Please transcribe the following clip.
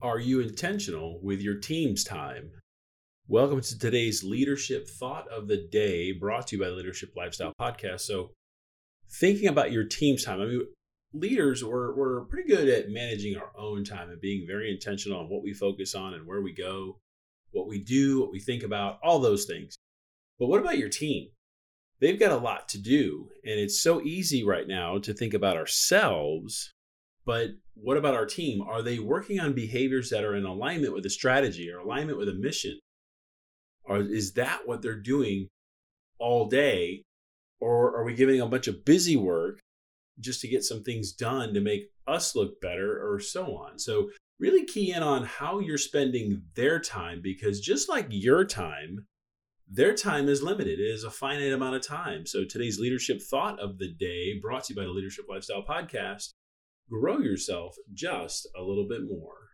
Are you intentional with your team's time? Welcome to today's leadership thought of the day brought to you by Leadership Lifestyle Podcast. So, thinking about your team's time, I mean, leaders, we're, we're pretty good at managing our own time and being very intentional on what we focus on and where we go, what we do, what we think about, all those things. But what about your team? They've got a lot to do. And it's so easy right now to think about ourselves. But what about our team? Are they working on behaviors that are in alignment with a strategy or alignment with a mission? Or is that what they're doing all day? Or are we giving a bunch of busy work just to get some things done to make us look better or so on? So, really key in on how you're spending their time because just like your time, their time is limited. It is a finite amount of time. So, today's leadership thought of the day brought to you by the Leadership Lifestyle Podcast grow yourself just a little bit more.